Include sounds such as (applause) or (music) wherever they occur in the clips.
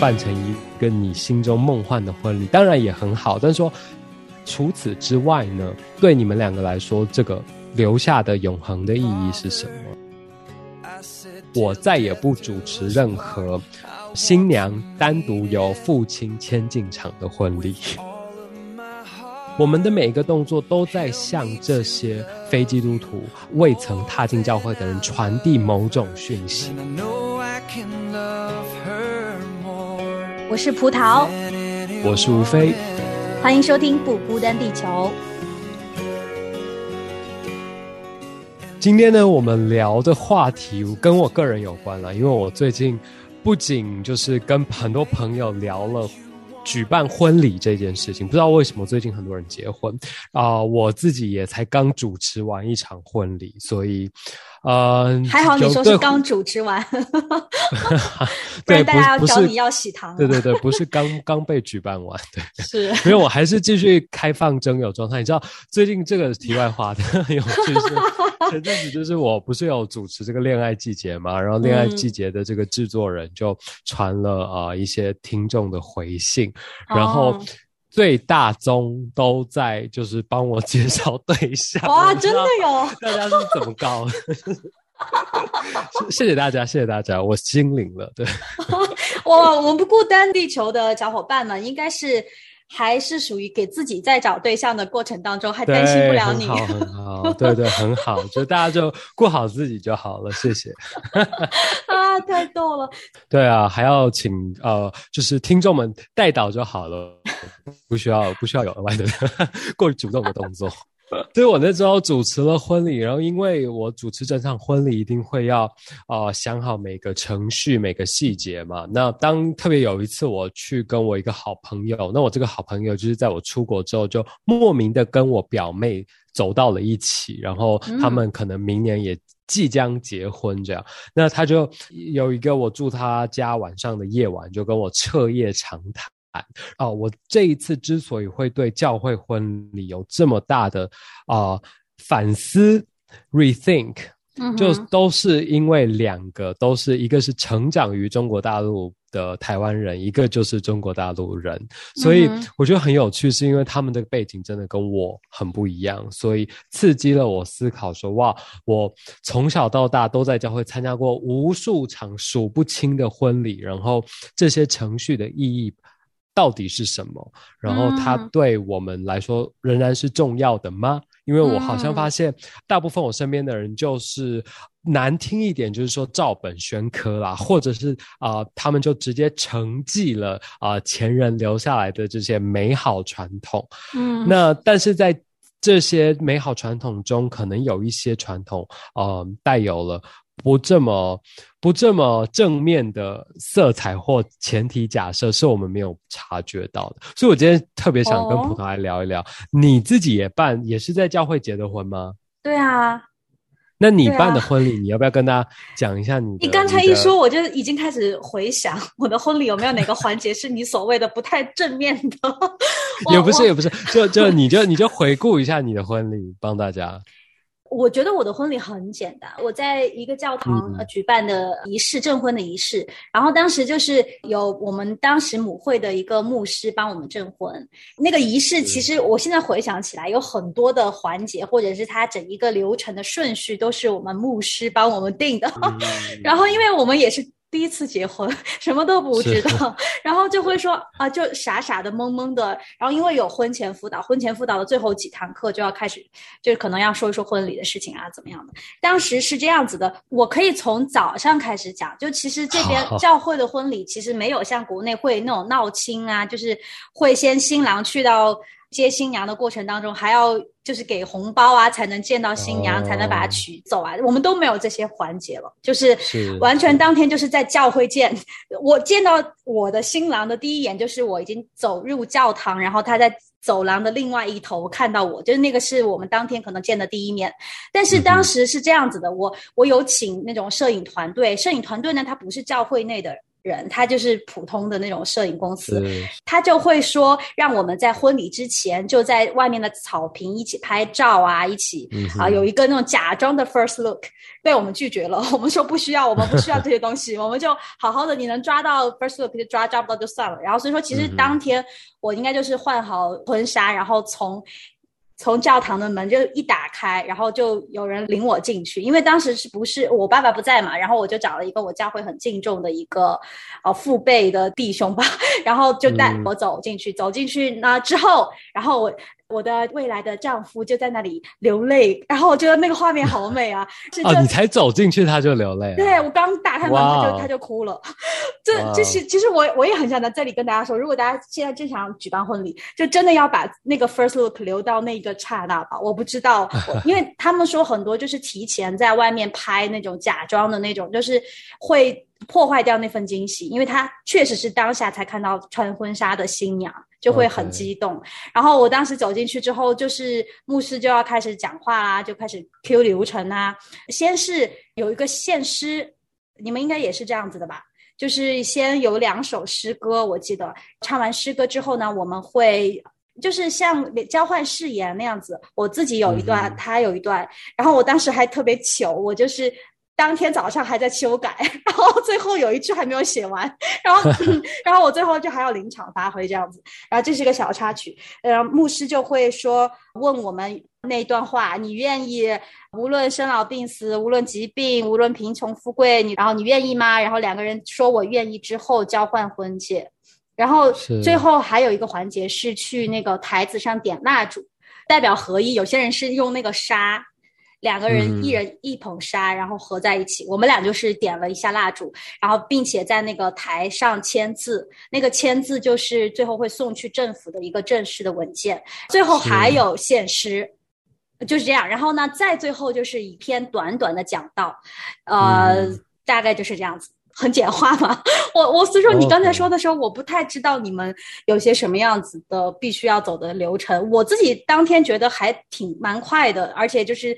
办成一个你心中梦幻的婚礼，当然也很好。但是说除此之外呢，对你们两个来说，这个留下的永恒的意义是什么？我再也不主持任何新娘单独由父亲牵进场的婚礼。我们的每一个动作都在向这些非基督徒、未曾踏进教会的人传递某种讯息。我是葡萄，我是吴飞，欢迎收听《不孤单地球》。今天呢，我们聊的话题跟我个人有关了，因为我最近不仅就是跟很多朋友聊了。举办婚礼这件事情，不知道为什么最近很多人结婚啊，我自己也才刚主持完一场婚礼，所以。呃，还好你说是刚主持完，(laughs) 不然大家要找你要喜糖。对对对，不是刚刚被举办完，对，(laughs) 是。因为我还是继续开放征友状态。你知道最近这个题外话的很有趣是，前阵子就是我不是有主持这个恋爱季节嘛，然后恋爱季节的这个制作人就传了啊一些听众的回信，然后。最大宗都在就是帮我介绍对象哇，真的有？大家是怎么搞？(laughs) 谢谢大家，谢谢大家，我心领了。对，(laughs) 我我们不孤单，地球的小伙伴们应该是。还是属于给自己在找对象的过程当中，还担心不了你。很好，(laughs) 很好，对对，很好，就大家就过好自己就好了，谢谢。啊，太逗了。对啊，还要请呃，就是听众们带导就好了，不需要不需要有额外的 (laughs) 过于主动的动作。(laughs) 所以我那时候主持了婚礼，然后因为我主持这场婚礼，一定会要啊想好每个程序、每个细节嘛。那当特别有一次我去跟我一个好朋友，那我这个好朋友就是在我出国之后，就莫名的跟我表妹走到了一起，然后他们可能明年也即将结婚这样。那他就有一个我住他家晚上的夜晚，就跟我彻夜长谈。哦，我这一次之所以会对教会婚礼有这么大的啊反思，rethink，就都是因为两个，都是一个是成长于中国大陆的台湾人，一个就是中国大陆人，所以我觉得很有趣，是因为他们的背景真的跟我很不一样，所以刺激了我思考说，哇，我从小到大都在教会参加过无数场数不清的婚礼，然后这些程序的意义。到底是什么？然后它对我们来说仍然是重要的吗？因为我好像发现，大部分我身边的人就是难听一点，就是说照本宣科啦，或者是啊，他们就直接承继了啊前人留下来的这些美好传统。嗯，那但是在这些美好传统中，可能有一些传统，呃，带有了。不这么不这么正面的色彩或前提假设，是我们没有察觉到的。所以我今天特别想跟葡萄来聊一聊，你自己也办，也是在教会结的婚吗？对啊。那你办的婚礼，你要不要跟大家讲一下？你你刚才一说，我就已经开始回想我的婚礼有没有哪个环节是你所谓的不太正面的？(laughs) 也不是，也不是，就就你就你就回顾一下你的婚礼，帮大家。我觉得我的婚礼很简单，我在一个教堂举办的仪式，证婚的仪式。然后当时就是有我们当时母会的一个牧师帮我们证婚。那个仪式其实我现在回想起来，有很多的环节，或者是它整一个流程的顺序，都是我们牧师帮我们定的。(laughs) 然后因为我们也是。第一次结婚，(laughs) 什么都不知道，然后就会说啊，就傻傻的、懵懵的。然后因为有婚前辅导，婚前辅导的最后几堂课就要开始，就是可能要说一说婚礼的事情啊，怎么样的。当时是这样子的，我可以从早上开始讲。就其实这边教会的婚礼其实没有像国内会那种闹亲啊，就是会先新郎去到。接新娘的过程当中，还要就是给红包啊，才能见到新娘，才能把她娶走啊。我们都没有这些环节了，就是完全当天就是在教会见。我见到我的新郎的第一眼，就是我已经走入教堂，然后他在走廊的另外一头看到我，就是那个是我们当天可能见的第一面。但是当时是这样子的，我我有请那种摄影团队，摄影团队呢，他不是教会内的。人，他就是普通的那种摄影公司，他就会说让我们在婚礼之前就在外面的草坪一起拍照啊，一起啊有一个那种假装的 first look，被我们拒绝了。(laughs) 我们说不需要，我们不需要这些东西，我们就好好的，你能抓到 first look 就抓，抓不到就算了。然后所以说，其实当天我应该就是换好婚纱，然后从。从教堂的门就一打开，然后就有人领我进去。因为当时是不是我爸爸不在嘛，然后我就找了一个我教会很敬重的一个呃父辈的弟兄吧，(laughs) 然后就带我走进去。走进去那之后，然后我。我的未来的丈夫就在那里流泪，然后我觉得那个画面好美啊！(laughs) 哦，你才走进去他就流泪，对我刚打开门他就他就哭了。这这是其实我我也很想在这里跟大家说，如果大家现在正想举办婚礼，就真的要把那个 first look 留到那个刹那吧。我不知道，(laughs) 因为他们说很多就是提前在外面拍那种假装的那种，就是会破坏掉那份惊喜，因为他确实是当下才看到穿婚纱的新娘。就会很激动，然后我当时走进去之后，就是牧师就要开始讲话啦，就开始 Q 流程啊。先是有一个献诗，你们应该也是这样子的吧？就是先有两首诗歌，我记得唱完诗歌之后呢，我们会就是像交换誓言那样子，我自己有一段，他有一段，然后我当时还特别糗，我就是。当天早上还在修改，(laughs) 然后最后有一句还没有写完，然后 (laughs) 然后我最后就还要临场发挥这样子，然后这是个小插曲，呃，牧师就会说问我们那段话，你愿意无论生老病死，无论疾病，无论贫穷富贵，你然后你愿意吗？然后两个人说我愿意之后交换婚戒，然后最后还有一个环节是去那个台子上点蜡烛，代表合一。有些人是用那个沙。两个人一人一捧沙，然后合在一起。我们俩就是点了一下蜡烛，然后并且在那个台上签字。那个签字就是最后会送去政府的一个正式的文件。最后还有献诗，就是这样。然后呢，再最后就是一篇短短的讲道，呃，大概就是这样子，很简化嘛。我我所以说，你刚才说的时候，我不太知道你们有些什么样子的必须要走的流程。我自己当天觉得还挺蛮快的，而且就是。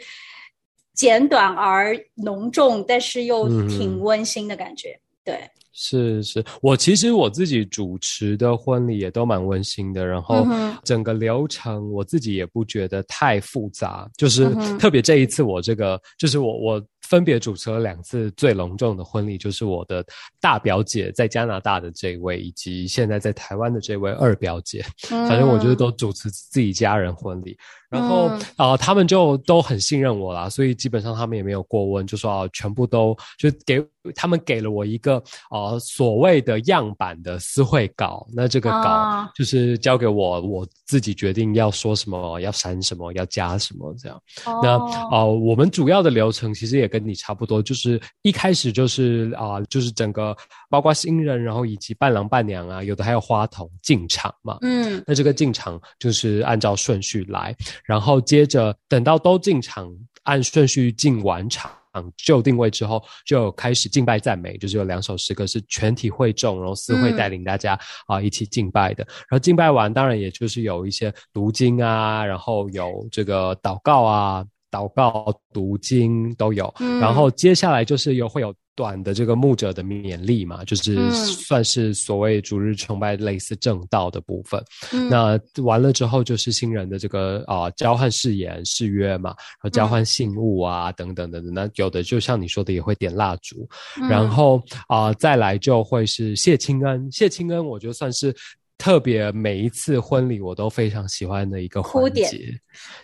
简短而浓重，但是又挺温馨的感觉。对，是是，我其实我自己主持的婚礼也都蛮温馨的，然后整个流程我自己也不觉得太复杂，就是特别这一次我这个，就是我我。分别主持了两次最隆重的婚礼，就是我的大表姐在加拿大的这位，以及现在在台湾的这位二表姐。反正我觉得都主持自己家人婚礼，然后啊，他们就都很信任我啦，所以基本上他们也没有过问，就说啊，全部都就给他们给了我一个啊所谓的样板的私会稿，那这个稿就是交给我，我自己决定要说什么，要删什么，要加什么这样。那啊，我们主要的流程其实也跟。跟你差不多，就是一开始就是啊，就是整个包括新人，然后以及伴郎伴娘啊，有的还有花童进场嘛。嗯，那这个进场就是按照顺序来，然后接着等到都进场，按顺序进完场就定位之后，就开始敬拜赞美，就是有两首诗歌是全体会众，然后司会带领大家啊一起敬拜的。然后敬拜完，当然也就是有一些读经啊，然后有这个祷告啊。祷告、读经都有，然后接下来就是有会有短的这个牧者的勉励嘛，就是算是所谓逐日崇拜类似正道的部分。那完了之后就是新人的这个啊交换誓言誓约嘛，然后交换信物啊等等等等。那有的就像你说的也会点蜡烛，然后啊再来就会是谢清恩，谢清恩我觉得算是。特别每一次婚礼我都非常喜欢的一个环节，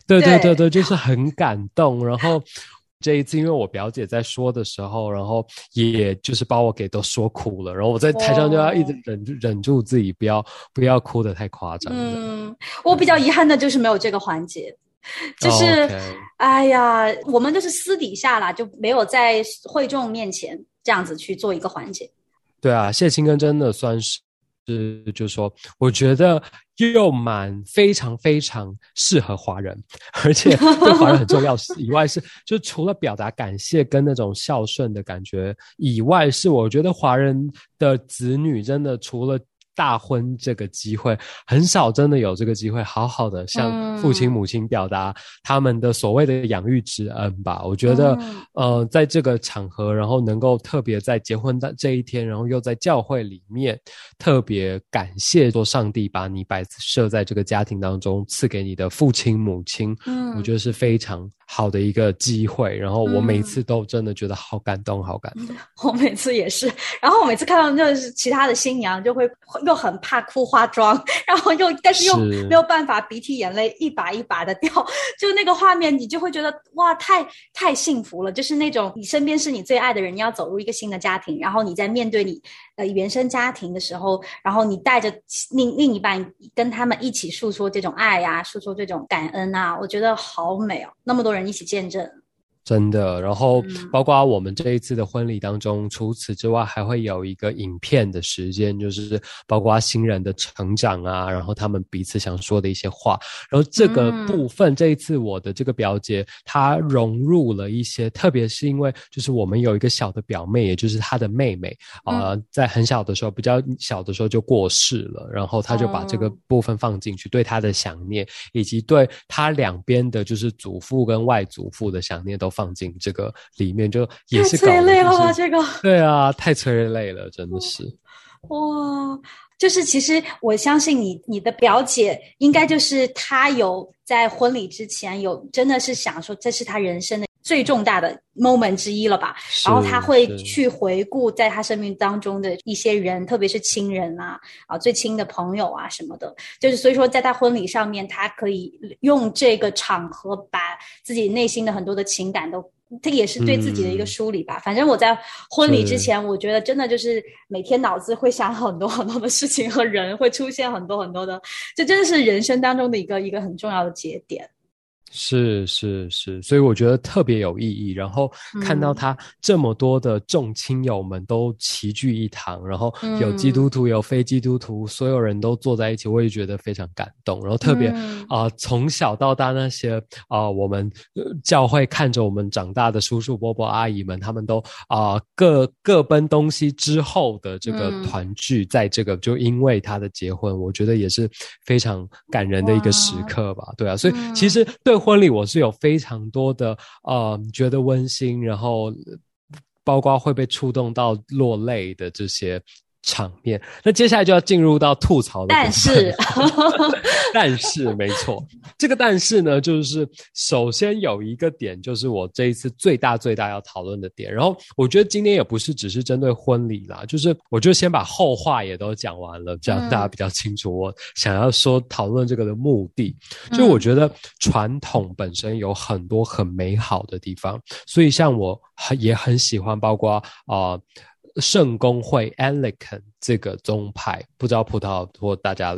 对对对对，就是很感动。然后这一次，因为我表姐在说的时候，然后也就是把我给都说哭了。然后我在台上就要一直忍住忍住自己，不要不要哭的太夸张。嗯，我比较遗憾的就是没有这个环节，就是哎呀，我们就是私底下啦，就没有在会众面前这样子去做一个环节。对啊，谢青根真的算是。是，就是说，我觉得又蛮非常非常适合华人，而且对华人很重要。以外是，就除了表达感谢跟那种孝顺的感觉以外，是我觉得华人的子女真的除了大婚这个机会，很少真的有这个机会，好好的向父亲母亲表达他们的所谓的养育之恩吧。我觉得，呃，在这个场合，然后能够特别在结婚的这一天，然后又在教会里面特别感谢说上帝把你摆设在这个家庭当中，赐给你的父亲母亲，嗯，我觉得是非常。好的一个机会，然后我每次都真的觉得好感动，好感动。(laughs) 我每次也是，然后我每次看到就是其他的新娘，就会又很怕哭化妆，(laughs) 然后又但是又没有办法鼻涕眼泪一把一把的掉，(laughs) 就那个画面，你就会觉得哇，太太幸福了。就是那种你身边是你最爱的人，你要走入一个新的家庭，然后你在面对你呃原生家庭的时候，然后你带着另另一半跟他们一起诉说这种爱呀，诉说这种感恩啊，我觉得好美哦，那么多人。一起见证。真的，然后包括我们这一次的婚礼当中，除此之外还会有一个影片的时间，就是包括新人的成长啊，然后他们彼此想说的一些话。然后这个部分，这一次我的这个表姐她融入了一些，特别是因为就是我们有一个小的表妹，也就是她的妹妹啊，在很小的时候，比较小的时候就过世了，然后她就把这个部分放进去，对她的想念，以及对她两边的，就是祖父跟外祖父的想念都。放进这个里面，就也是催泪了吧？这个对啊，太催泪了，真的是哇！就是其实我相信你，你的表姐应该就是她有在婚礼之前有真的是想说，这是她人生的最重大的 moment 之一了吧？然后他会去回顾在他生命当中的一些人，特别是亲人啊啊最亲的朋友啊什么的。就是所以说，在他婚礼上面，他可以用这个场合把自己内心的很多的情感都。他也是对自己的一个梳理吧。反正我在婚礼之前，我觉得真的就是每天脑子会想很多很多的事情和人，会出现很多很多的，这真的是人生当中的一个一个很重要的节点。是是是，所以我觉得特别有意义。然后看到他这么多的众亲友们都齐聚一堂，然后有基督徒有非基督徒，所有人都坐在一起，我也觉得非常感动。然后特别啊，从小到大那些啊，我们教会看着我们长大的叔叔伯伯阿姨们，他们都啊各各奔东西之后的这个团聚，在这个就因为他的结婚，我觉得也是非常感人的一个时刻吧。对啊，所以其实对。婚礼我是有非常多的呃觉得温馨，然后包括会被触动到落泪的这些。场面，那接下来就要进入到吐槽的。但是，(laughs) 但是没错，这个但是呢，就是首先有一个点，就是我这一次最大最大要讨论的点。然后，我觉得今天也不是只是针对婚礼啦，就是我就先把后话也都讲完了，这样大家比较清楚我想要说讨论这个的目的。就我觉得传统本身有很多很美好的地方，所以像我很也很喜欢，包括啊。圣公会 （Anglican） 这个宗派，不知道葡萄或大家。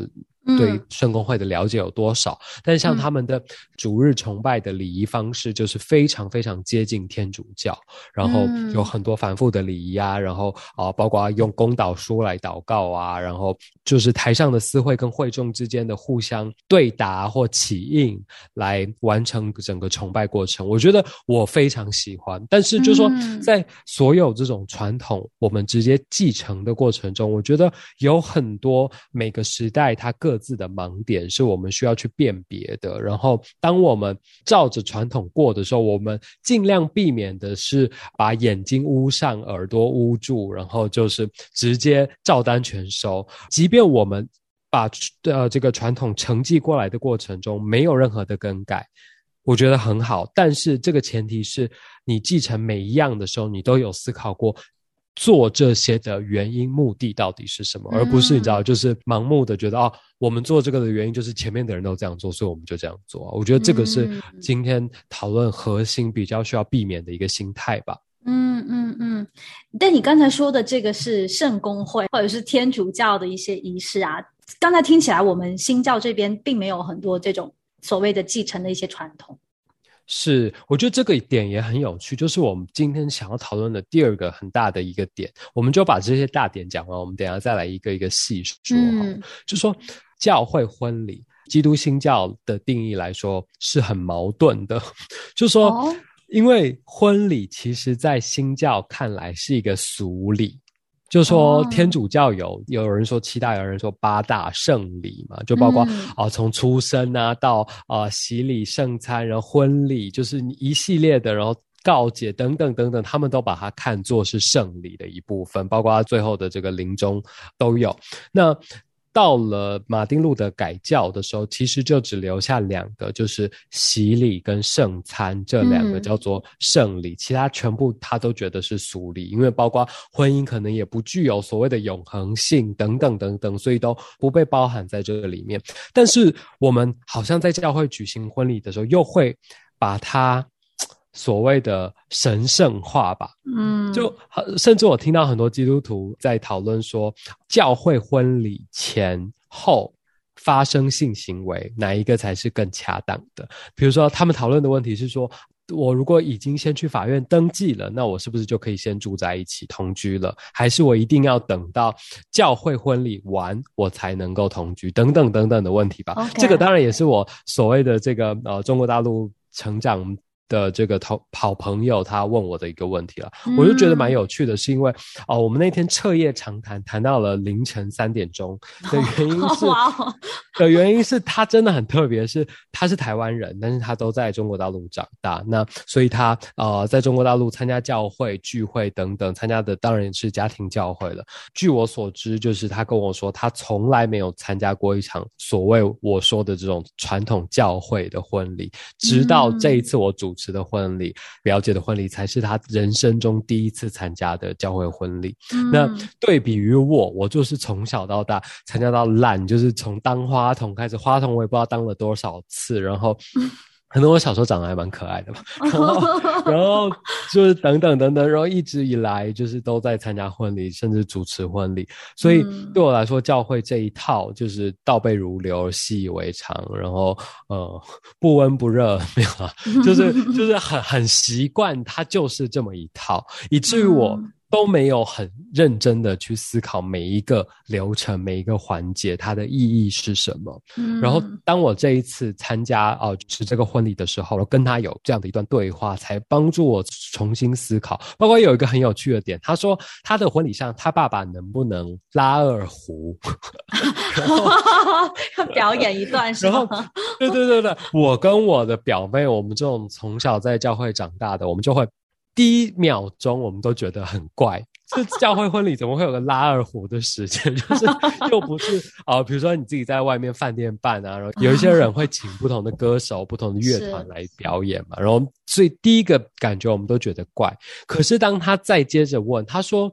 对圣公会的了解有多少？但像他们的主日崇拜的礼仪方式，就是非常非常接近天主教，然后有很多繁复的礼仪啊，然后啊，包括用公祷书来祷告啊，然后就是台上的司会跟会众之间的互相对答或起应，来完成整个崇拜过程。我觉得我非常喜欢。但是就是说，在所有这种传统我们直接继承的过程中，我觉得有很多每个时代它各。各自的盲点是我们需要去辨别的。然后，当我们照着传统过的时候，我们尽量避免的是把眼睛捂上、耳朵捂住，然后就是直接照单全收。即便我们把呃这个传统承继过来的过程中没有任何的更改，我觉得很好。但是这个前提是你继承每一样的时候，你都有思考过。做这些的原因目的到底是什么，而不是你知道，就是盲目的觉得哦，我们做这个的原因就是前面的人都这样做，所以我们就这样做。我觉得这个是今天讨论核心比较需要避免的一个心态吧。嗯嗯嗯。但你刚才说的这个是圣公会或者是天主教的一些仪式啊，刚才听起来我们新教这边并没有很多这种所谓的继承的一些传统。是，我觉得这个点也很有趣，就是我们今天想要讨论的第二个很大的一个点，我们就把这些大点讲完，我们等下再来一个一个细说。嗯，就说教会婚礼，基督新教的定义来说是很矛盾的，就说因为婚礼其实在新教看来是一个俗礼。就说天主教有有人说七大，有人说八大圣礼嘛，就包括啊从出生啊到啊洗礼、圣餐，然后婚礼，就是一系列的，然后。告解等等等等，他们都把它看作是圣礼的一部分，包括最后的这个临终都有。那到了马丁路的改教的时候，其实就只留下两个，就是洗礼跟圣餐这两个叫做圣礼，其他全部他都觉得是俗礼，因为包括婚姻可能也不具有所谓的永恒性等等等等，所以都不被包含在这个里面。但是我们好像在教会举行婚礼的时候，又会把它。所谓的神圣化吧，嗯，就甚至我听到很多基督徒在讨论说，教会婚礼前后发生性行为，哪一个才是更恰当的？比如说，他们讨论的问题是说，我如果已经先去法院登记了，那我是不是就可以先住在一起同居了？还是我一定要等到教会婚礼完，我才能够同居？等等等等的问题吧。这个当然也是我所谓的这个呃中国大陆成长。的这个好好朋友，他问我的一个问题了，我就觉得蛮有趣的，是因为哦，我们那天彻夜长谈，谈到了凌晨三点钟 (laughs) 的原因是，(laughs) 的原因是他真的很特别，是他是台湾人，但是他都在中国大陆长大，那所以他呃在中国大陆参加教会聚会等等，参加的当然是家庭教会了。据我所知，就是他跟我说，他从来没有参加过一场所谓我说的这种传统教会的婚礼，直到这一次我主。主持的婚礼，表姐的婚礼才是他人生中第一次参加的教会婚礼。那对比于我，我就是从小到大参加到烂，就是从当花童开始，花童我也不知道当了多少次，然后。可能我小时候长得还蛮可爱的吧，(laughs) 然后，然后就是等等等等，然后一直以来就是都在参加婚礼，甚至主持婚礼，所以对我来说，教会这一套就是倒背如流、习以为常，然后呃不温不热，没有啊，就是 (laughs) 就是很很习惯，它就是这么一套，以至于我。都没有很认真的去思考每一个流程、每一个环节它的意义是什么。然后，当我这一次参加哦是这个婚礼的时候，跟他有这样的一段对话，才帮助我重新思考。包括有一个很有趣的点，他说他的婚礼上，他爸爸能不能拉二胡？要 (laughs) 表演一段是吗？对对对对，我跟我的表妹，我们这种从小在教会长大的，我们就会。第一秒钟，我们都觉得很怪，(laughs) 这教会婚礼怎么会有个拉二胡的时间？(laughs) 就是又不是啊，(laughs) 比如说你自己在外面饭店办啊，然后有一些人会请不同的歌手、不同的乐团来表演嘛，然后所以第一个感觉我们都觉得怪。可是当他再接着问，他说。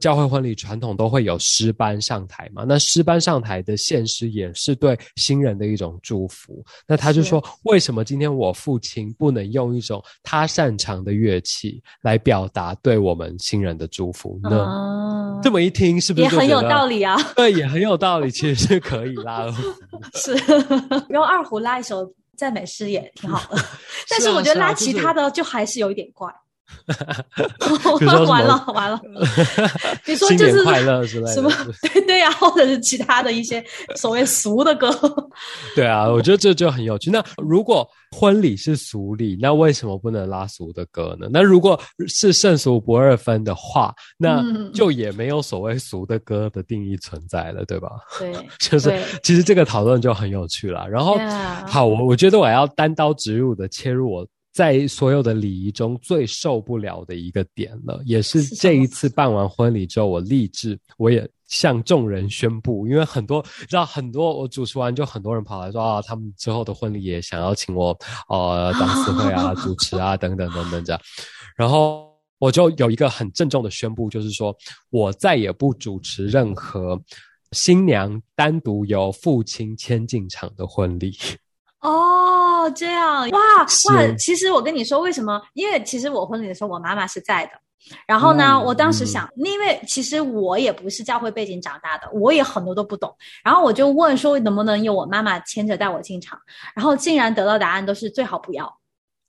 教会婚礼传统都会有诗班上台嘛？那诗班上台的献诗也是对新人的一种祝福。那他就说，为什么今天我父亲不能用一种他擅长的乐器来表达对我们新人的祝福呢？这么一听，是不是也很有道理啊？(laughs) 对，也很有道理，其实是可以拉二胡。(laughs) 是，用二胡拉一首赞美诗也挺好的。(laughs) 但是我觉得拉其他的就还是有一点怪。(laughs) 完了 (laughs) 完了，你 (laughs) 说就是快乐之类的，什么对对呀，或者是其他的一些所谓俗的歌。对啊，我觉得这就很有趣。那如果婚礼是俗礼，那为什么不能拉俗的歌呢？那如果是圣俗不二分的话，那就也没有所谓俗的歌的定义存在了，对吧？对，就是其实这个讨论就很有趣了。然后，好，我我觉得我要单刀直入的切入我。在所有的礼仪中最受不了的一个点了，也是这一次办完婚礼之后，我立志，我也向众人宣布，因为很多知道很多，我主持完就很多人跑来说啊，他们之后的婚礼也想要请我，呃，当司会啊、(laughs) 主持啊等等等等这样，然后我就有一个很郑重的宣布，就是说我再也不主持任何新娘单独由父亲牵进场的婚礼。哦，这样哇哇！其实我跟你说，为什么？因为其实我婚礼的时候，我妈妈是在的。然后呢，我当时想，因为其实我也不是教会背景长大的，我也很多都不懂。然后我就问说，能不能由我妈妈牵着带我进场？然后竟然得到答案都是最好不要。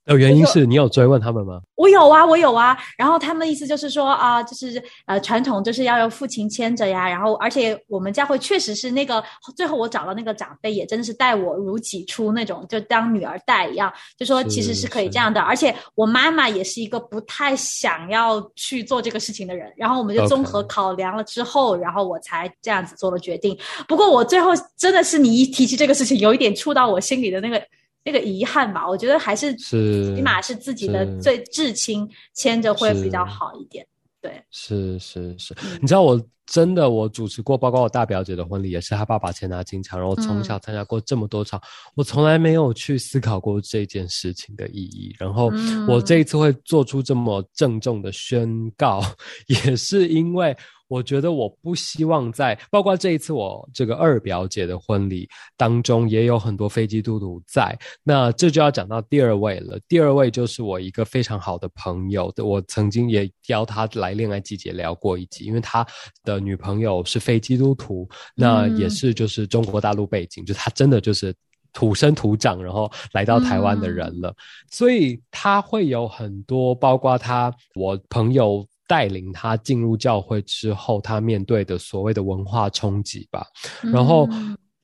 呃，原因是你有追问他们吗？我有啊，我有啊。然后他们的意思就是说啊，就是呃，传统就是要由父亲牵着呀。然后，而且我们教会确实是那个最后我找到那个长辈，也真的是待我如己出那种，就当女儿带一样。就说其实是可以这样的。而且我妈妈也是一个不太想要去做这个事情的人。然后我们就综合考量了之后，然后我才这样子做了决定。不过我最后真的是你一提起这个事情，有一点触到我心里的那个。那个遗憾吧，我觉得还是是起码是自己的最至亲牵着会比较好一点。对，是是是，你知道我真的我主持过，包括我大表姐的婚礼，也是她爸爸牵她进场，然后从小参加过这么多场，我从来没有去思考过这件事情的意义。然后我这一次会做出这么郑重的宣告，(laughs) 也是因为。我觉得我不希望在，包括这一次我这个二表姐的婚礼当中，也有很多非基督徒在。那这就要讲到第二位了。第二位就是我一个非常好的朋友，我曾经也邀他来恋爱季节聊过一集，因为他的女朋友是非基督徒，那也是就是中国大陆背景，就他真的就是土生土长，然后来到台湾的人了，所以他会有很多，包括他我朋友。带领他进入教会之后，他面对的所谓的文化冲击吧。然后，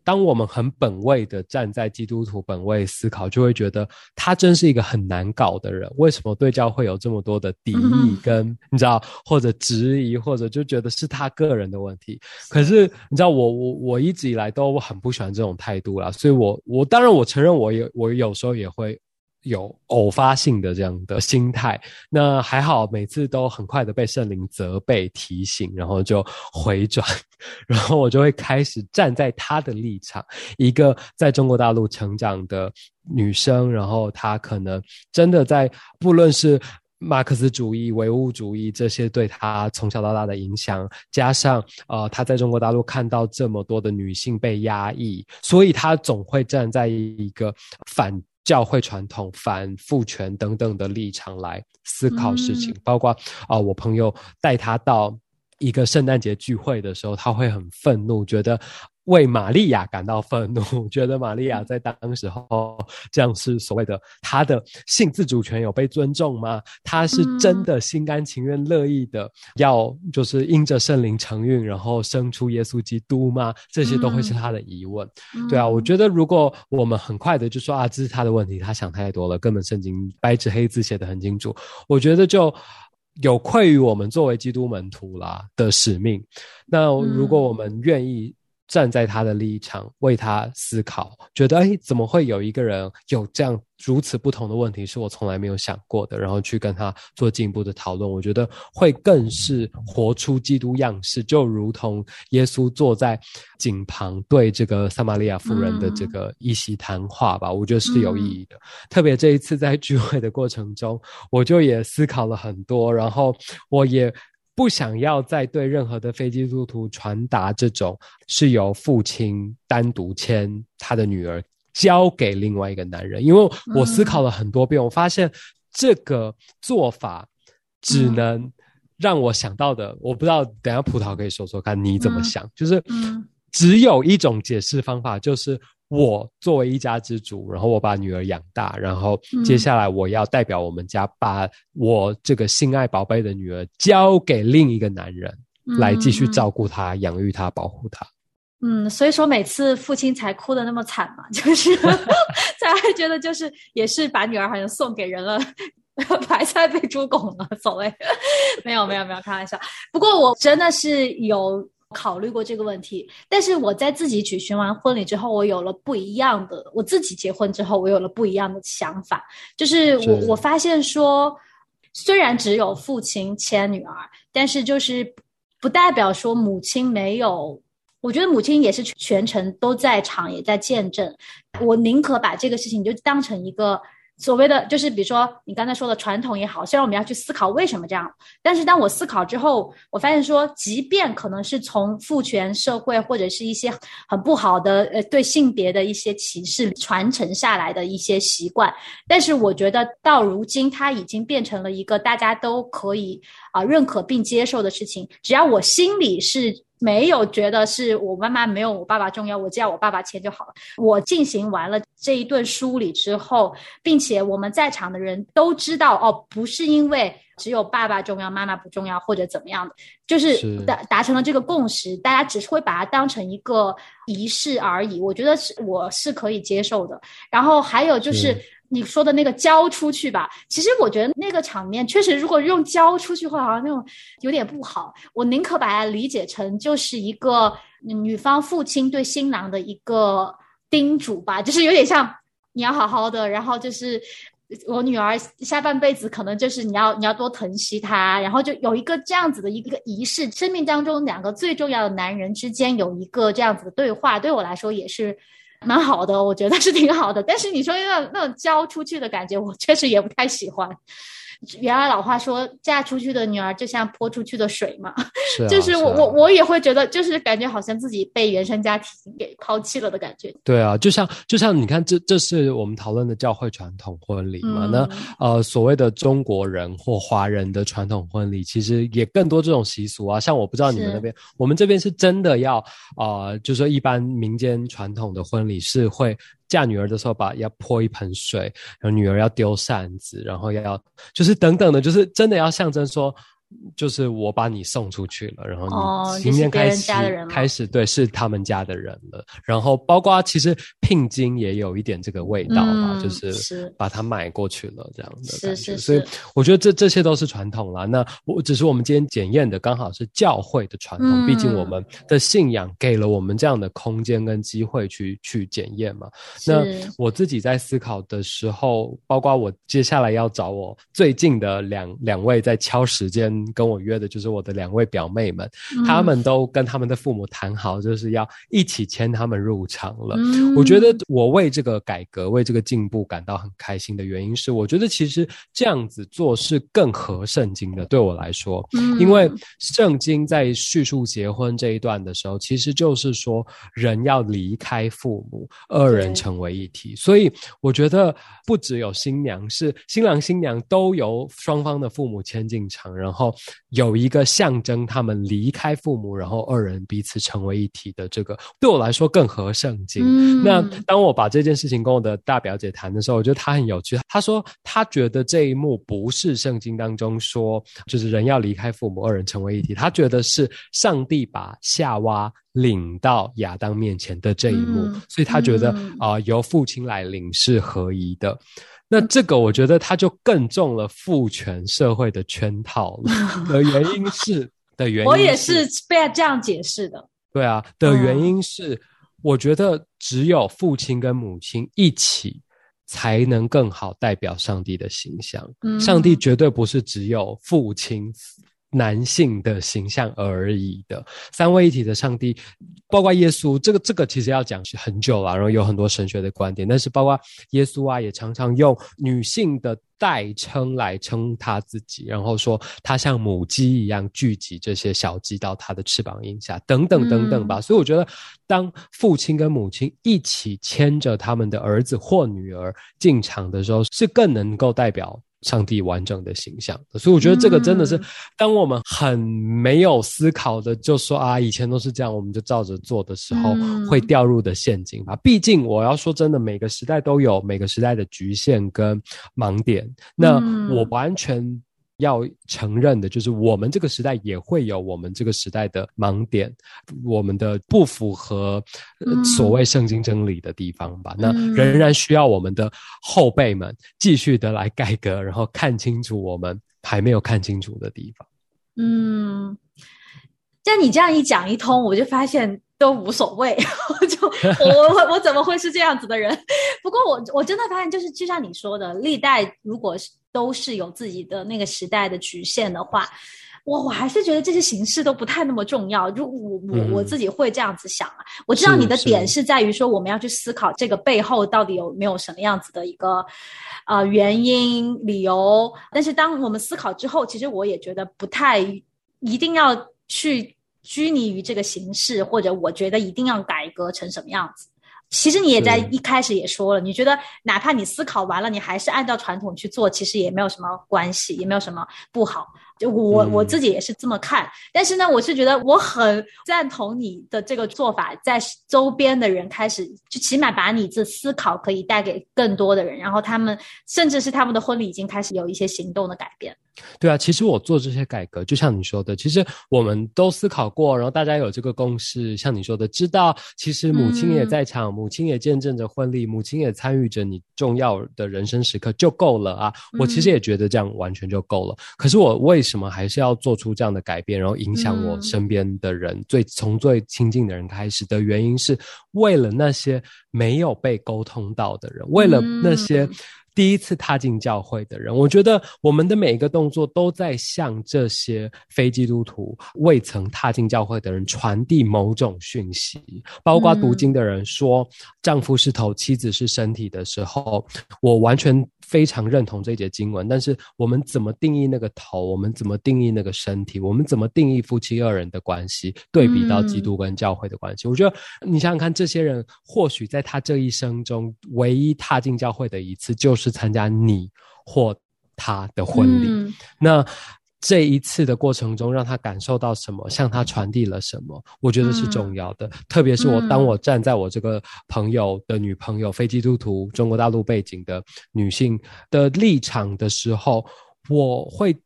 当我们很本位的站在基督徒本位思考，就会觉得他真是一个很难搞的人。为什么对教会有这么多的敌意？跟你知道，或者质疑，或者就觉得是他个人的问题。可是你知道，我我我一直以来都很不喜欢这种态度啦。所以我我当然我承认，我有我有时候也会。有偶发性的这样的心态，那还好，每次都很快的被圣灵责备提醒，然后就回转，(laughs) 然后我就会开始站在他的立场，一个在中国大陆成长的女生，然后她可能真的在不论是马克思主义、唯物主义这些对她从小到大的影响，加上呃她在中国大陆看到这么多的女性被压抑，所以她总会站在一个反。教会传统、反父权等等的立场来思考事情，包括啊，我朋友带他到一个圣诞节聚会的时候，他会很愤怒，觉得。为玛利亚感到愤怒，(laughs) 觉得玛利亚在当时候这样是所谓的她的性自主权有被尊重吗？他是真的心甘情愿、乐意的要就是因着圣灵承运，然后生出耶稣基督吗？这些都会是他的疑问。对啊，我觉得如果我们很快的就说啊，这是他的问题，他想太多了，根本圣经白纸黑字写的很清楚，我觉得就有愧于我们作为基督门徒啦的使命。那如果我们愿意。站在他的立场为他思考，觉得哎，怎么会有一个人有这样如此不同的问题，是我从来没有想过的，然后去跟他做进一步的讨论，我觉得会更是活出基督样式，就如同耶稣坐在井旁对这个撒玛利亚夫人的这个一席谈话吧，我觉得是有意义的。特别这一次在聚会的过程中，我就也思考了很多，然后我也。不想要再对任何的非基督徒传达这种是由父亲单独签他的女儿交给另外一个男人，因为我思考了很多遍，我发现这个做法只能让我想到的，我不知道，等下葡萄可以说说看你怎么想，就是只有一种解释方法，就是。我作为一家之主，然后我把女儿养大，然后接下来我要代表我们家，把我这个心爱宝贝的女儿交给另一个男人来继续照顾她、养育她、保护她。嗯，所以说每次父亲才哭的那么惨嘛，就是 (laughs) 才会觉得就是也是把女儿好像送给人了，白菜被猪拱了，所谓 (laughs) 没有没有没有开玩笑。不过我真的是有。考虑过这个问题，但是我在自己举行完婚礼之后，我有了不一样的。我自己结婚之后，我有了不一样的想法，就是我我发现说，虽然只有父亲牵女儿，但是就是不代表说母亲没有。我觉得母亲也是全程都在场，也在见证。我宁可把这个事情就当成一个。所谓的就是，比如说你刚才说的传统也好，虽然我们要去思考为什么这样，但是当我思考之后，我发现说，即便可能是从父权社会或者是一些很不好的呃对性别的一些歧视传承下来的一些习惯，但是我觉得到如今，它已经变成了一个大家都可以啊认可并接受的事情。只要我心里是没有觉得是我妈妈没有我爸爸重要，我只要我爸爸签就好了。我进行完了这一顿梳理之后，并且我们在场的人都知道，哦，不是因为只有爸爸重要，妈妈不重要，或者怎么样的，就是达达成了这个共识，大家只是会把它当成一个仪式而已。我觉得是我是可以接受的。然后还有就是。你说的那个交出去吧，其实我觉得那个场面确实，如果用交出去话，好像那种有点不好。我宁可把它理解成就是一个女方父亲对新郎的一个叮嘱吧，就是有点像你要好好的，然后就是我女儿下半辈子可能就是你要你要多疼惜她，然后就有一个这样子的一个仪式，生命当中两个最重要的男人之间有一个这样子的对话，对我来说也是。蛮好的，我觉得是挺好的。但是你说那那种交出去的感觉，我确实也不太喜欢。原来老话说，嫁出去的女儿就像泼出去的水嘛，就是我我我也会觉得，就是感觉好像自己被原生家庭给抛弃了的感觉。对啊，就像就像你看，这这是我们讨论的教会传统婚礼嘛？那呃，所谓的中国人或华人的传统婚礼，其实也更多这种习俗啊。像我不知道你们那边，我们这边是真的要啊，就说一般民间传统的婚礼是会。嫁女儿的时候，把要泼一盆水，然后女儿要丢扇子，然后要就是等等的，就是真的要象征说。就是我把你送出去了，然后你今天开始开始对是他们家的人了，然后包括其实聘金也有一点这个味道嘛，就是把它买过去了这样的感觉，所以我觉得这这些都是传统啦。那我只是我们今天检验的刚好是教会的传统，毕竟我们的信仰给了我们这样的空间跟机会去去检验嘛。那我自己在思考的时候，包括我接下来要找我最近的两两位在敲时间。跟我约的就是我的两位表妹们，他们都跟他们的父母谈好，就是要一起牵他们入场了。我觉得我为这个改革、为这个进步感到很开心的原因是，我觉得其实这样子做是更合圣经的。对我来说，因为圣经在叙述结婚这一段的时候，其实就是说人要离开父母，二人成为一体。所以我觉得不只有新娘，是新郎新娘都由双方的父母牵进场，然后。有一个象征他们离开父母，然后二人彼此成为一体的这个，对我来说更合圣经。那当我把这件事情跟我的大表姐谈的时候，我觉得她很有趣。她说她觉得这一幕不是圣经当中说，就是人要离开父母，二人成为一体。她觉得是上帝把夏娃领到亚当面前的这一幕，所以他觉得啊，由父亲来领是合宜的。那这个我觉得他就更中了父权社会的圈套了。(laughs) 的原因是的原因，我也是被这样解释的。对啊，的原因是我觉得只有父亲跟母亲一起，才能更好代表上帝的形象。上帝绝对不是只有父亲。男性的形象而已的三位一体的上帝，包括耶稣，这个这个其实要讲是很久了，然后有很多神学的观点，但是包括耶稣啊，也常常用女性的代称来称他自己，然后说他像母鸡一样聚集这些小鸡到他的翅膀荫下，等等等等吧。所以我觉得，当父亲跟母亲一起牵着他们的儿子或女儿进场的时候，是更能够代表。上帝完整的形象，所以我觉得这个真的是，当我们很没有思考的就说啊，以前都是这样，我们就照着做的时候，会掉入的陷阱吧。毕竟我要说真的，每个时代都有每个时代的局限跟盲点。那我完全。要承认的就是，我们这个时代也会有我们这个时代的盲点，我们的不符合所谓圣经真理的地方吧。那仍然需要我们的后辈们继续的来改革，然后看清楚我们还没有看清楚的地方。嗯，像你这样一讲一通，我就发现。都无所谓，(laughs) 就我我我怎么会是这样子的人？不过我我真的发现，就是就像你说的，历代如果是都是有自己的那个时代的局限的话，我我还是觉得这些形式都不太那么重要。就我我我自己会这样子想啊。我知道你的点是在于说，我们要去思考这个背后到底有没有什么样子的一个呃原因理由。但是当我们思考之后，其实我也觉得不太一定要去。拘泥于这个形式，或者我觉得一定要改革成什么样子？其实你也在一开始也说了，你觉得哪怕你思考完了，你还是按照传统去做，其实也没有什么关系，也没有什么不好就我我自己也是这么看，但是呢，我是觉得我很赞同你的这个做法，在周边的人开始，就起码把你这思考可以带给更多的人，然后他们甚至是他们的婚礼已经开始有一些行动的改变。对啊，其实我做这些改革，就像你说的，其实我们都思考过，然后大家有这个共识，像你说的，知道其实母亲也在场，母亲也见证着婚礼，母亲也参与着你重要的人生时刻，就够了啊！我其实也觉得这样完全就够了。可是我为什么还是要做出这样的改变，然后影响我身边的人，最从最亲近的人开始的原因，是为了那些没有被沟通到的人，为了那些。第一次踏进教会的人，我觉得我们的每一个动作都在向这些非基督徒、未曾踏进教会的人传递某种讯息。包括读经的人说：“丈夫是头，妻子是身体”的时候，我完全。非常认同这节经文，但是我们怎么定义那个头？我们怎么定义那个身体？我们怎么定义夫妻二人的关系？对比到基督跟教会的关系，我觉得你想想看，这些人或许在他这一生中唯一踏进教会的一次，就是参加你或他的婚礼。那。这一次的过程中，让他感受到什么，向他传递了什么，我觉得是重要的。特别是我，当我站在我这个朋友的女朋友、非基督徒、中国大陆背景的女性的立场的时候，我会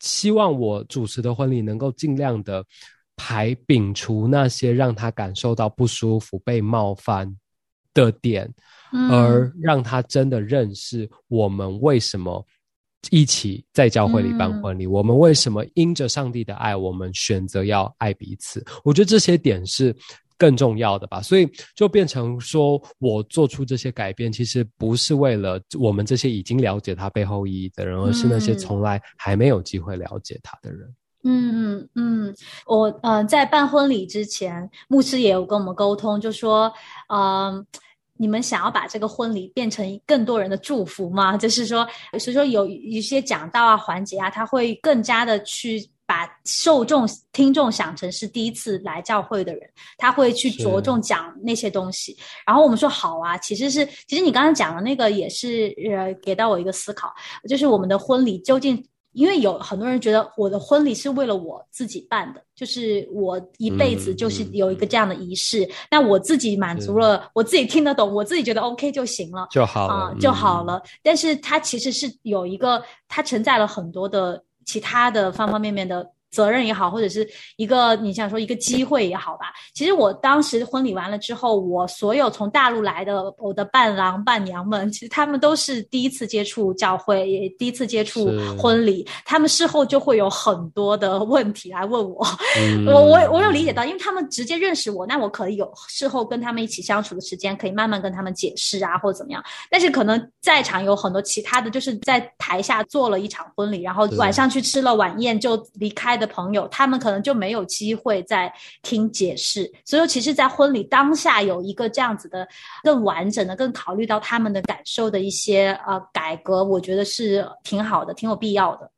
希望我主持的婚礼能够尽量的排摒除那些让他感受到不舒服、被冒犯的点，而让他真的认识我们为什么。一起在教会里办婚礼，我们为什么因着上帝的爱，我们选择要爱彼此？我觉得这些点是更重要的吧。所以就变成说，我做出这些改变，其实不是为了我们这些已经了解他背后意义的人，而是那些从来还没有机会了解他的人。嗯嗯嗯，我呃在办婚礼之前，牧师也有跟我们沟通，就说嗯。你们想要把这个婚礼变成更多人的祝福吗？就是说，所以说有一些讲道啊、环节啊，他会更加的去把受众、听众想成是第一次来教会的人，他会去着重讲那些东西。然后我们说好啊，其实是，其实你刚刚讲的那个也是呃，给到我一个思考，就是我们的婚礼究竟。因为有很多人觉得我的婚礼是为了我自己办的，就是我一辈子就是有一个这样的仪式，那我自己满足了，我自己听得懂，我自己觉得 OK 就行了，就好了，就好了。但是它其实是有一个，它承载了很多的其他的方方面面的。责任也好，或者是一个你想说一个机会也好吧。其实我当时婚礼完了之后，我所有从大陆来的我的伴郎伴娘们，其实他们都是第一次接触教会，也第一次接触婚礼。他们事后就会有很多的问题来问我，(laughs) 我我我有理解到，因为他们直接认识我，那我可以有事后跟他们一起相处的时间，可以慢慢跟他们解释啊，或者怎么样。但是可能在场有很多其他的就是在台下做了一场婚礼，然后晚上去吃了晚宴就离开的。朋友，他们可能就没有机会再听解释，所以其实，在婚礼当下有一个这样子的更完整的、更考虑到他们的感受的一些呃改革，我觉得是挺好的，挺有必要的。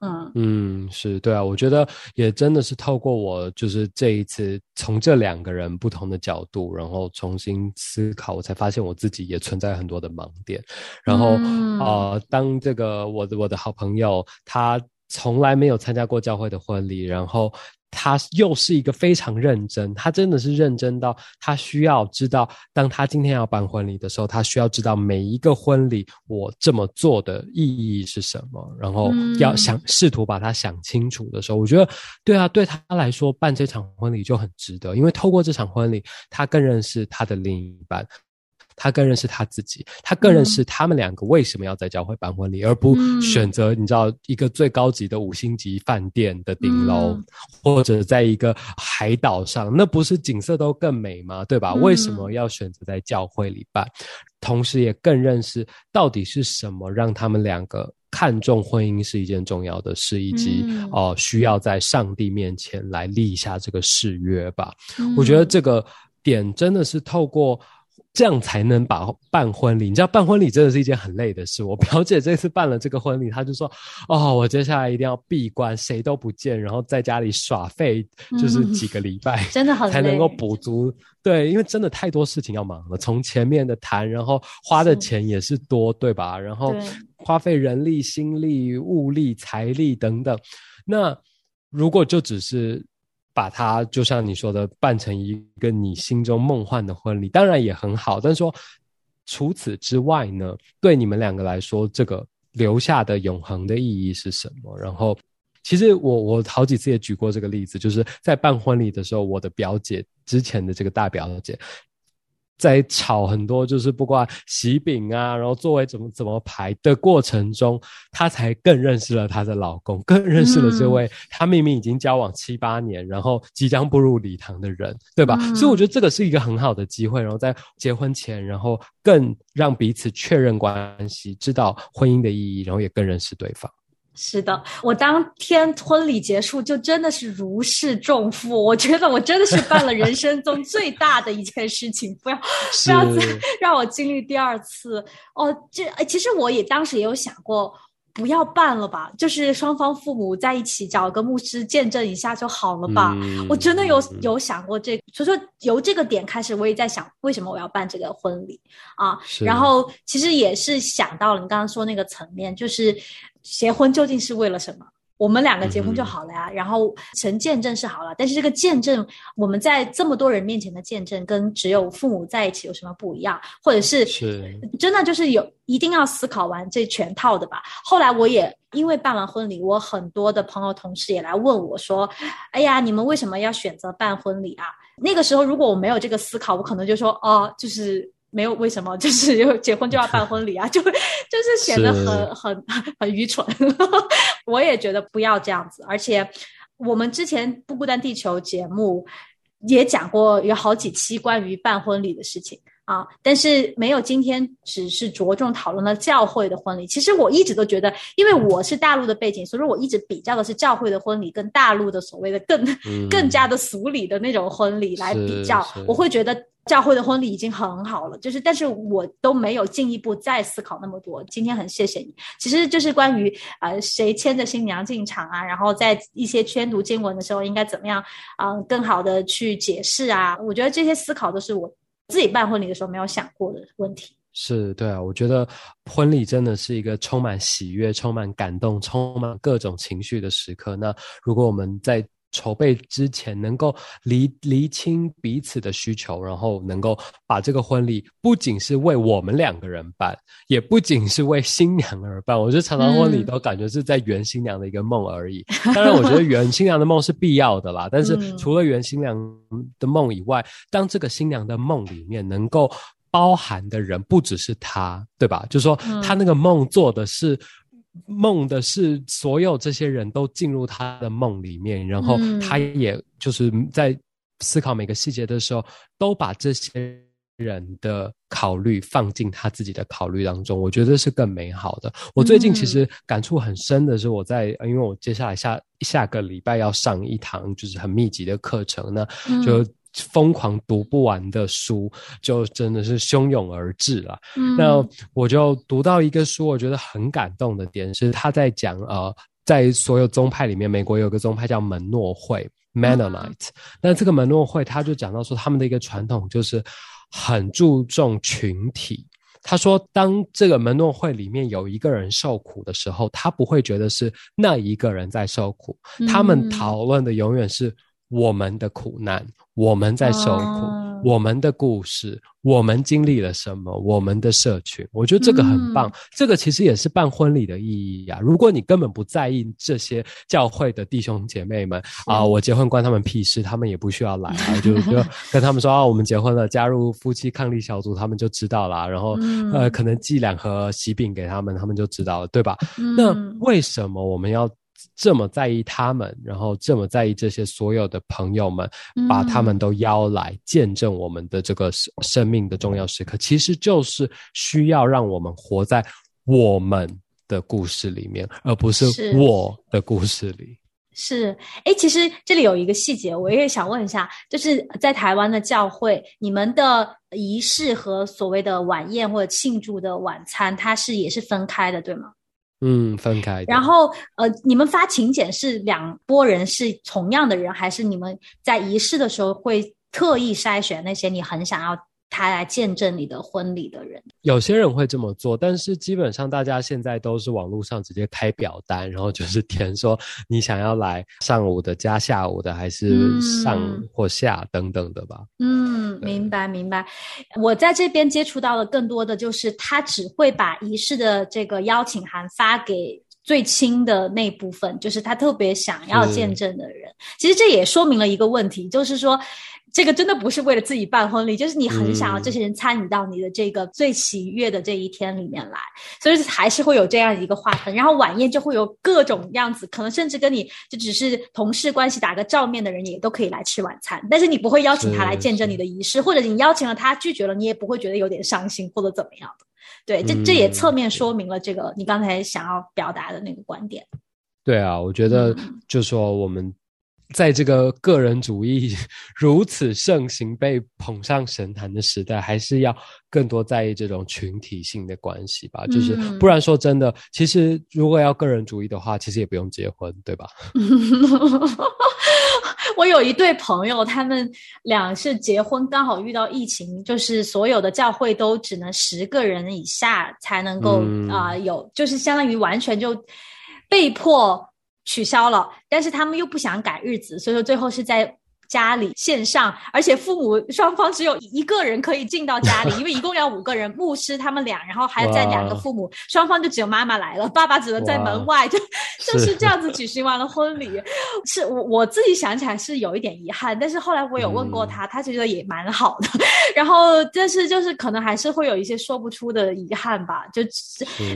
嗯嗯，是对啊，我觉得也真的是透过我就是这一次从这两个人不同的角度，然后重新思考，我才发现我自己也存在很多的盲点。然后啊，当这个我的我的好朋友他。从来没有参加过教会的婚礼，然后他又是一个非常认真，他真的是认真到他需要知道，当他今天要办婚礼的时候，他需要知道每一个婚礼我这么做的意义是什么，然后要想试图把它想清楚的时候，我觉得对啊，对他来说办这场婚礼就很值得，因为透过这场婚礼，他更认识他的另一半。他更认识他自己，他更认识他们两个为什么要在教会办婚礼，而不选择你知道一个最高级的五星级饭店的顶楼，或者在一个海岛上，那不是景色都更美吗？对吧？为什么要选择在教会里办？同时也更认识到底是什么让他们两个看重婚姻是一件重要的事，以及哦需要在上帝面前来立下这个誓约吧。我觉得这个点真的是透过。这样才能把办婚礼，你知道办婚礼真的是一件很累的事。我表姐这次办了这个婚礼，她就说：“哦，我接下来一定要闭关，谁都不见，然后在家里耍废，就是几个礼拜，(laughs) 真的很才能够补足。对，因为真的太多事情要忙了，从前面的谈，然后花的钱也是多，对吧？然后花费人力、心力、物力、财力等等。”那如果就只是把它，就像你说的，办成一个你心中梦幻的婚礼，当然也很好。但是说除此之外呢，对你们两个来说，这个留下的永恒的意义是什么？然后，其实我我好几次也举过这个例子，就是在办婚礼的时候，我的表姐之前的这个大表姐。在炒很多，就是不管喜饼啊，然后座位怎么怎么排的过程中，她才更认识了她的老公，更认识了这位她明明已经交往七八年，然后即将步入礼堂的人，对吧？所以我觉得这个是一个很好的机会，然后在结婚前，然后更让彼此确认关系，知道婚姻的意义，然后也更认识对方。是的，我当天婚礼结束就真的是如释重负，我觉得我真的是办了人生中最大的一件事情，不要不要再让我经历第二次哦。这其实我也当时也有想过。不要办了吧，就是双方父母在一起找个牧师见证一下就好了吧。我真的有有想过这，所以说由这个点开始，我也在想为什么我要办这个婚礼啊。然后其实也是想到了你刚刚说那个层面，就是结婚究竟是为了什么？我们两个结婚就好了呀，然后成见证是好了，但是这个见证，我们在这么多人面前的见证，跟只有父母在一起有什么不一样？或者是是真的就是有一定要思考完这全套的吧？后来我也因为办完婚礼，我很多的朋友同事也来问我说：“哎呀，你们为什么要选择办婚礼啊？”那个时候如果我没有这个思考，我可能就说：“哦，就是。”没有为什么，(laughs) 就是结婚就要办婚礼啊，(laughs) 就就是显得很很很愚蠢。(laughs) 我也觉得不要这样子，而且我们之前不孤单地球节目也讲过有好几期关于办婚礼的事情啊，但是没有今天只是着重讨论了教会的婚礼。其实我一直都觉得，因为我是大陆的背景，所以说我一直比较的是教会的婚礼跟大陆的所谓的更更加的俗礼的那种婚礼来比较，我会觉得。教会的婚礼已经很好了，就是，但是我都没有进一步再思考那么多。今天很谢谢你，其实就是关于呃谁牵着新娘进场啊，然后在一些宣读经文的时候应该怎么样啊，更好的去解释啊。我觉得这些思考都是我自己办婚礼的时候没有想过的问题。是对啊，我觉得婚礼真的是一个充满喜悦、充满感动、充满各种情绪的时刻。那如果我们在筹备之前，能够厘厘清彼此的需求，然后能够把这个婚礼不仅是为我们两个人办，也不仅是为新娘而办。我觉得常常婚礼都感觉是在圆新娘的一个梦而已。当然，我觉得圆新娘的梦是必要的啦。但是除了圆新娘的梦以外，当这个新娘的梦里面能够包含的人不只是她，对吧？就是说，她那个梦做的是。梦的是所有这些人都进入他的梦里面，然后他也就是在思考每个细节的时候，都把这些人的考虑放进他自己的考虑当中。我觉得是更美好的。我最近其实感触很深的是，我在因为我接下来下下个礼拜要上一堂就是很密集的课程呢，就。疯狂读不完的书，就真的是汹涌而至了。那我就读到一个书，我觉得很感动的点是，他在讲呃，在所有宗派里面，美国有个宗派叫门诺会 （Mennonite）。那这个门诺会，他就讲到说，他们的一个传统就是很注重群体。他说，当这个门诺会里面有一个人受苦的时候，他不会觉得是那一个人在受苦，他们讨论的永远是。我们的苦难，我们在受苦，我们的故事，我们经历了什么？我们的社群，我觉得这个很棒。这个其实也是办婚礼的意义啊。如果你根本不在意这些教会的弟兄姐妹们啊，我结婚关他们屁事，他们也不需要来啊。就 (laughs) 就跟他们说啊，我们结婚了，加入夫妻抗力小组，他们就知道了。然后呃，可能寄两盒喜饼给他们，他们就知道了，对吧？那为什么我们要？这么在意他们，然后这么在意这些所有的朋友们，把他们都邀来见证我们的这个生命的重要时刻，其实就是需要让我们活在我们的故事里面，而不是我的故事里。是，哎，其实这里有一个细节，我也想问一下，就是在台湾的教会，你们的仪式和所谓的晚宴或者庆祝的晚餐，它是也是分开的，对吗？嗯，分开。然后，呃，你们发请柬是两拨人是同样的人，还是你们在仪式的时候会特意筛选那些你很想要他来见证你的婚礼的人。有些人会这么做，但是基本上大家现在都是网络上直接开表单，然后就是填说你想要来上午的加下午的，还是上或下等等的吧。嗯，明白明白。我在这边接触到的更多的就是他只会把仪式的这个邀请函发给。最亲的那部分，就是他特别想要见证的人。其实这也说明了一个问题，就是说，这个真的不是为了自己办婚礼，就是你很想要这些人参与到你的这个最喜悦的这一天里面来，所以还是会有这样一个划分。然后晚宴就会有各种样子，可能甚至跟你就只是同事关系打个照面的人也都可以来吃晚餐，但是你不会邀请他来见证你的仪式，或者你邀请了他拒绝了，你也不会觉得有点伤心或者怎么样的。对，这这也侧面说明了这个你刚才想要表达的那个观点。对啊，我觉得就说我们在这个个人主义 (laughs) 如此盛行、被捧上神坛的时代，还是要更多在意这种群体性的关系吧。就是不然说真的，其实如果要个人主义的话，其实也不用结婚，对吧？(laughs) 我有一对朋友，他们俩是结婚，刚好遇到疫情，就是所有的教会都只能十个人以下才能够啊有，就是相当于完全就被迫取消了。但是他们又不想改日子，所以说最后是在。家里 (laughs) 线上，而且父母双方只有一个人可以进到家里，(laughs) 因为一共要五个人，牧师他们俩，然后还有再两个父母，双方就只有妈妈来了，爸爸只能在门外，(laughs) 就就是这样子举行完了婚礼。是我我自己想起来是有一点遗憾，但是后来我有问过他，他觉得也蛮好的。然后，但是就是可能还是会有一些说不出的遗憾吧。就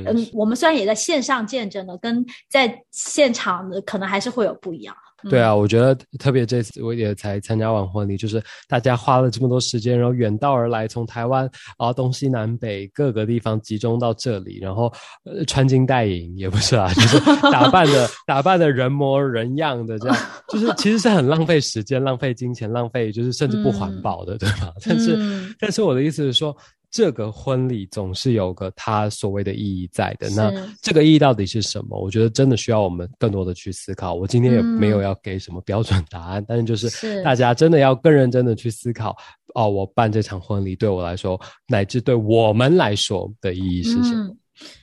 嗯，我们虽然也在线上见证了，跟在现场的可能还是会有不一样。对啊，我觉得特别这次我也才参加完婚礼，就是大家花了这么多时间，然后远道而来，从台湾啊东西南北各个地方集中到这里，然后呃穿金戴银也不是啊，就是打扮的 (laughs) 打扮的人模人样的这样，(laughs) 就是其实是很浪费时间、浪费金钱、浪费就是甚至不环保的，对吧？但是但是我的意思是说。这个婚礼总是有个它所谓的意义在的，那这个意义到底是什么？我觉得真的需要我们更多的去思考。我今天也没有要给什么标准答案，但是就是大家真的要更认真的去思考。哦，我办这场婚礼对我来说，乃至对我们来说的意义是什么？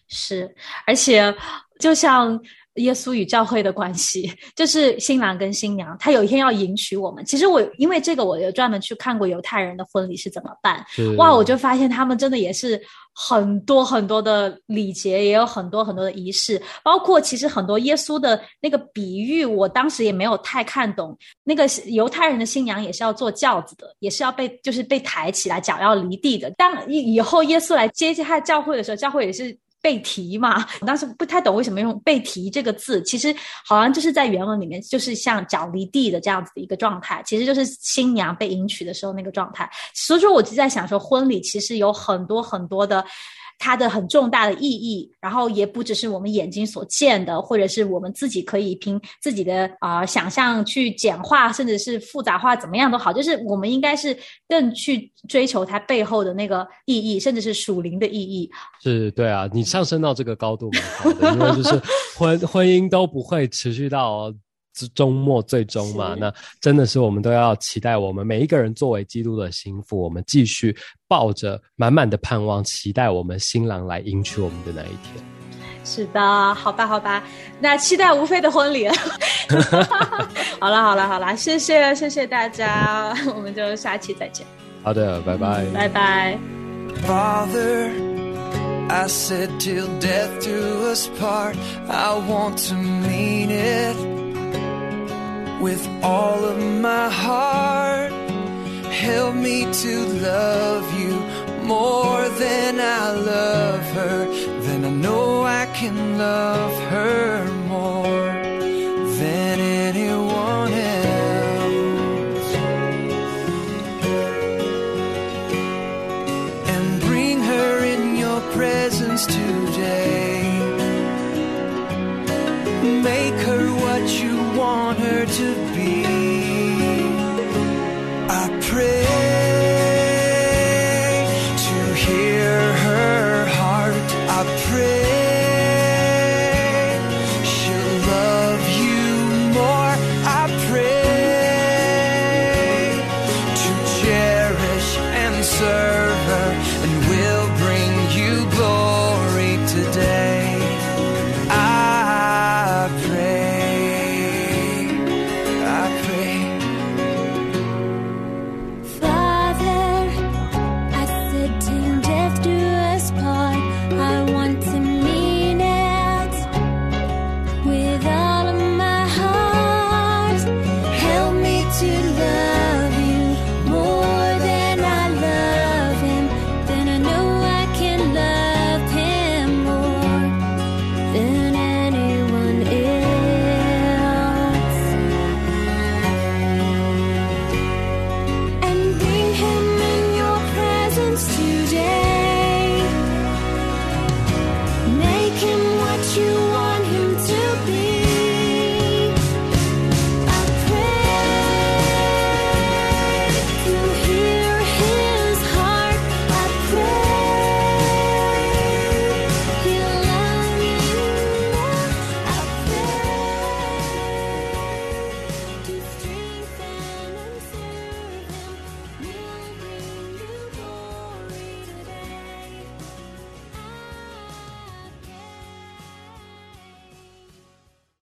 是，而且就像。耶稣与教会的关系，(laughs) 就是新郎跟新娘，他有一天要迎娶我们。其实我因为这个，我有专门去看过犹太人的婚礼是怎么办。哇，我就发现他们真的也是很多很多的礼节，也有很多很多的仪式，包括其实很多耶稣的那个比喻，我当时也没有太看懂。那个犹太人的新娘也是要坐轿子的，也是要被就是被抬起来，脚要离地的。当以以后耶稣来接他的教会的时候，教会也是。被提嘛，(laughs) 我当时不太懂为什么用“被提”这个字，其实好像就是在原文里面，就是像脚离地的这样子的一个状态，其实就是新娘被迎娶的时候那个状态。所以说，我就在想说，婚礼其实有很多很多的。它的很重大的意义，然后也不只是我们眼睛所见的，或者是我们自己可以凭自己的啊想象去简化，甚至是复杂化，怎么样都好，就是我们应该是更去追求它背后的那个意义，甚至是属灵的意义。是，对啊，你上升到这个高度蛮好的，(laughs) 因为就是婚婚姻都不会持续到。周末最终嘛，那真的是我们都要期待，我们每一个人作为基督的心腹，我们继续抱着满满的盼望，期待我们新郎来迎娶我们的那一天。是的，好吧，好吧，那期待无非的婚礼了。(laughs) 好了，好了，好了，谢谢，谢谢大家，我们就下期再见。好的，拜拜，拜拜。With all of my heart. Help me to love you more than I love her. Then I know I can love her her to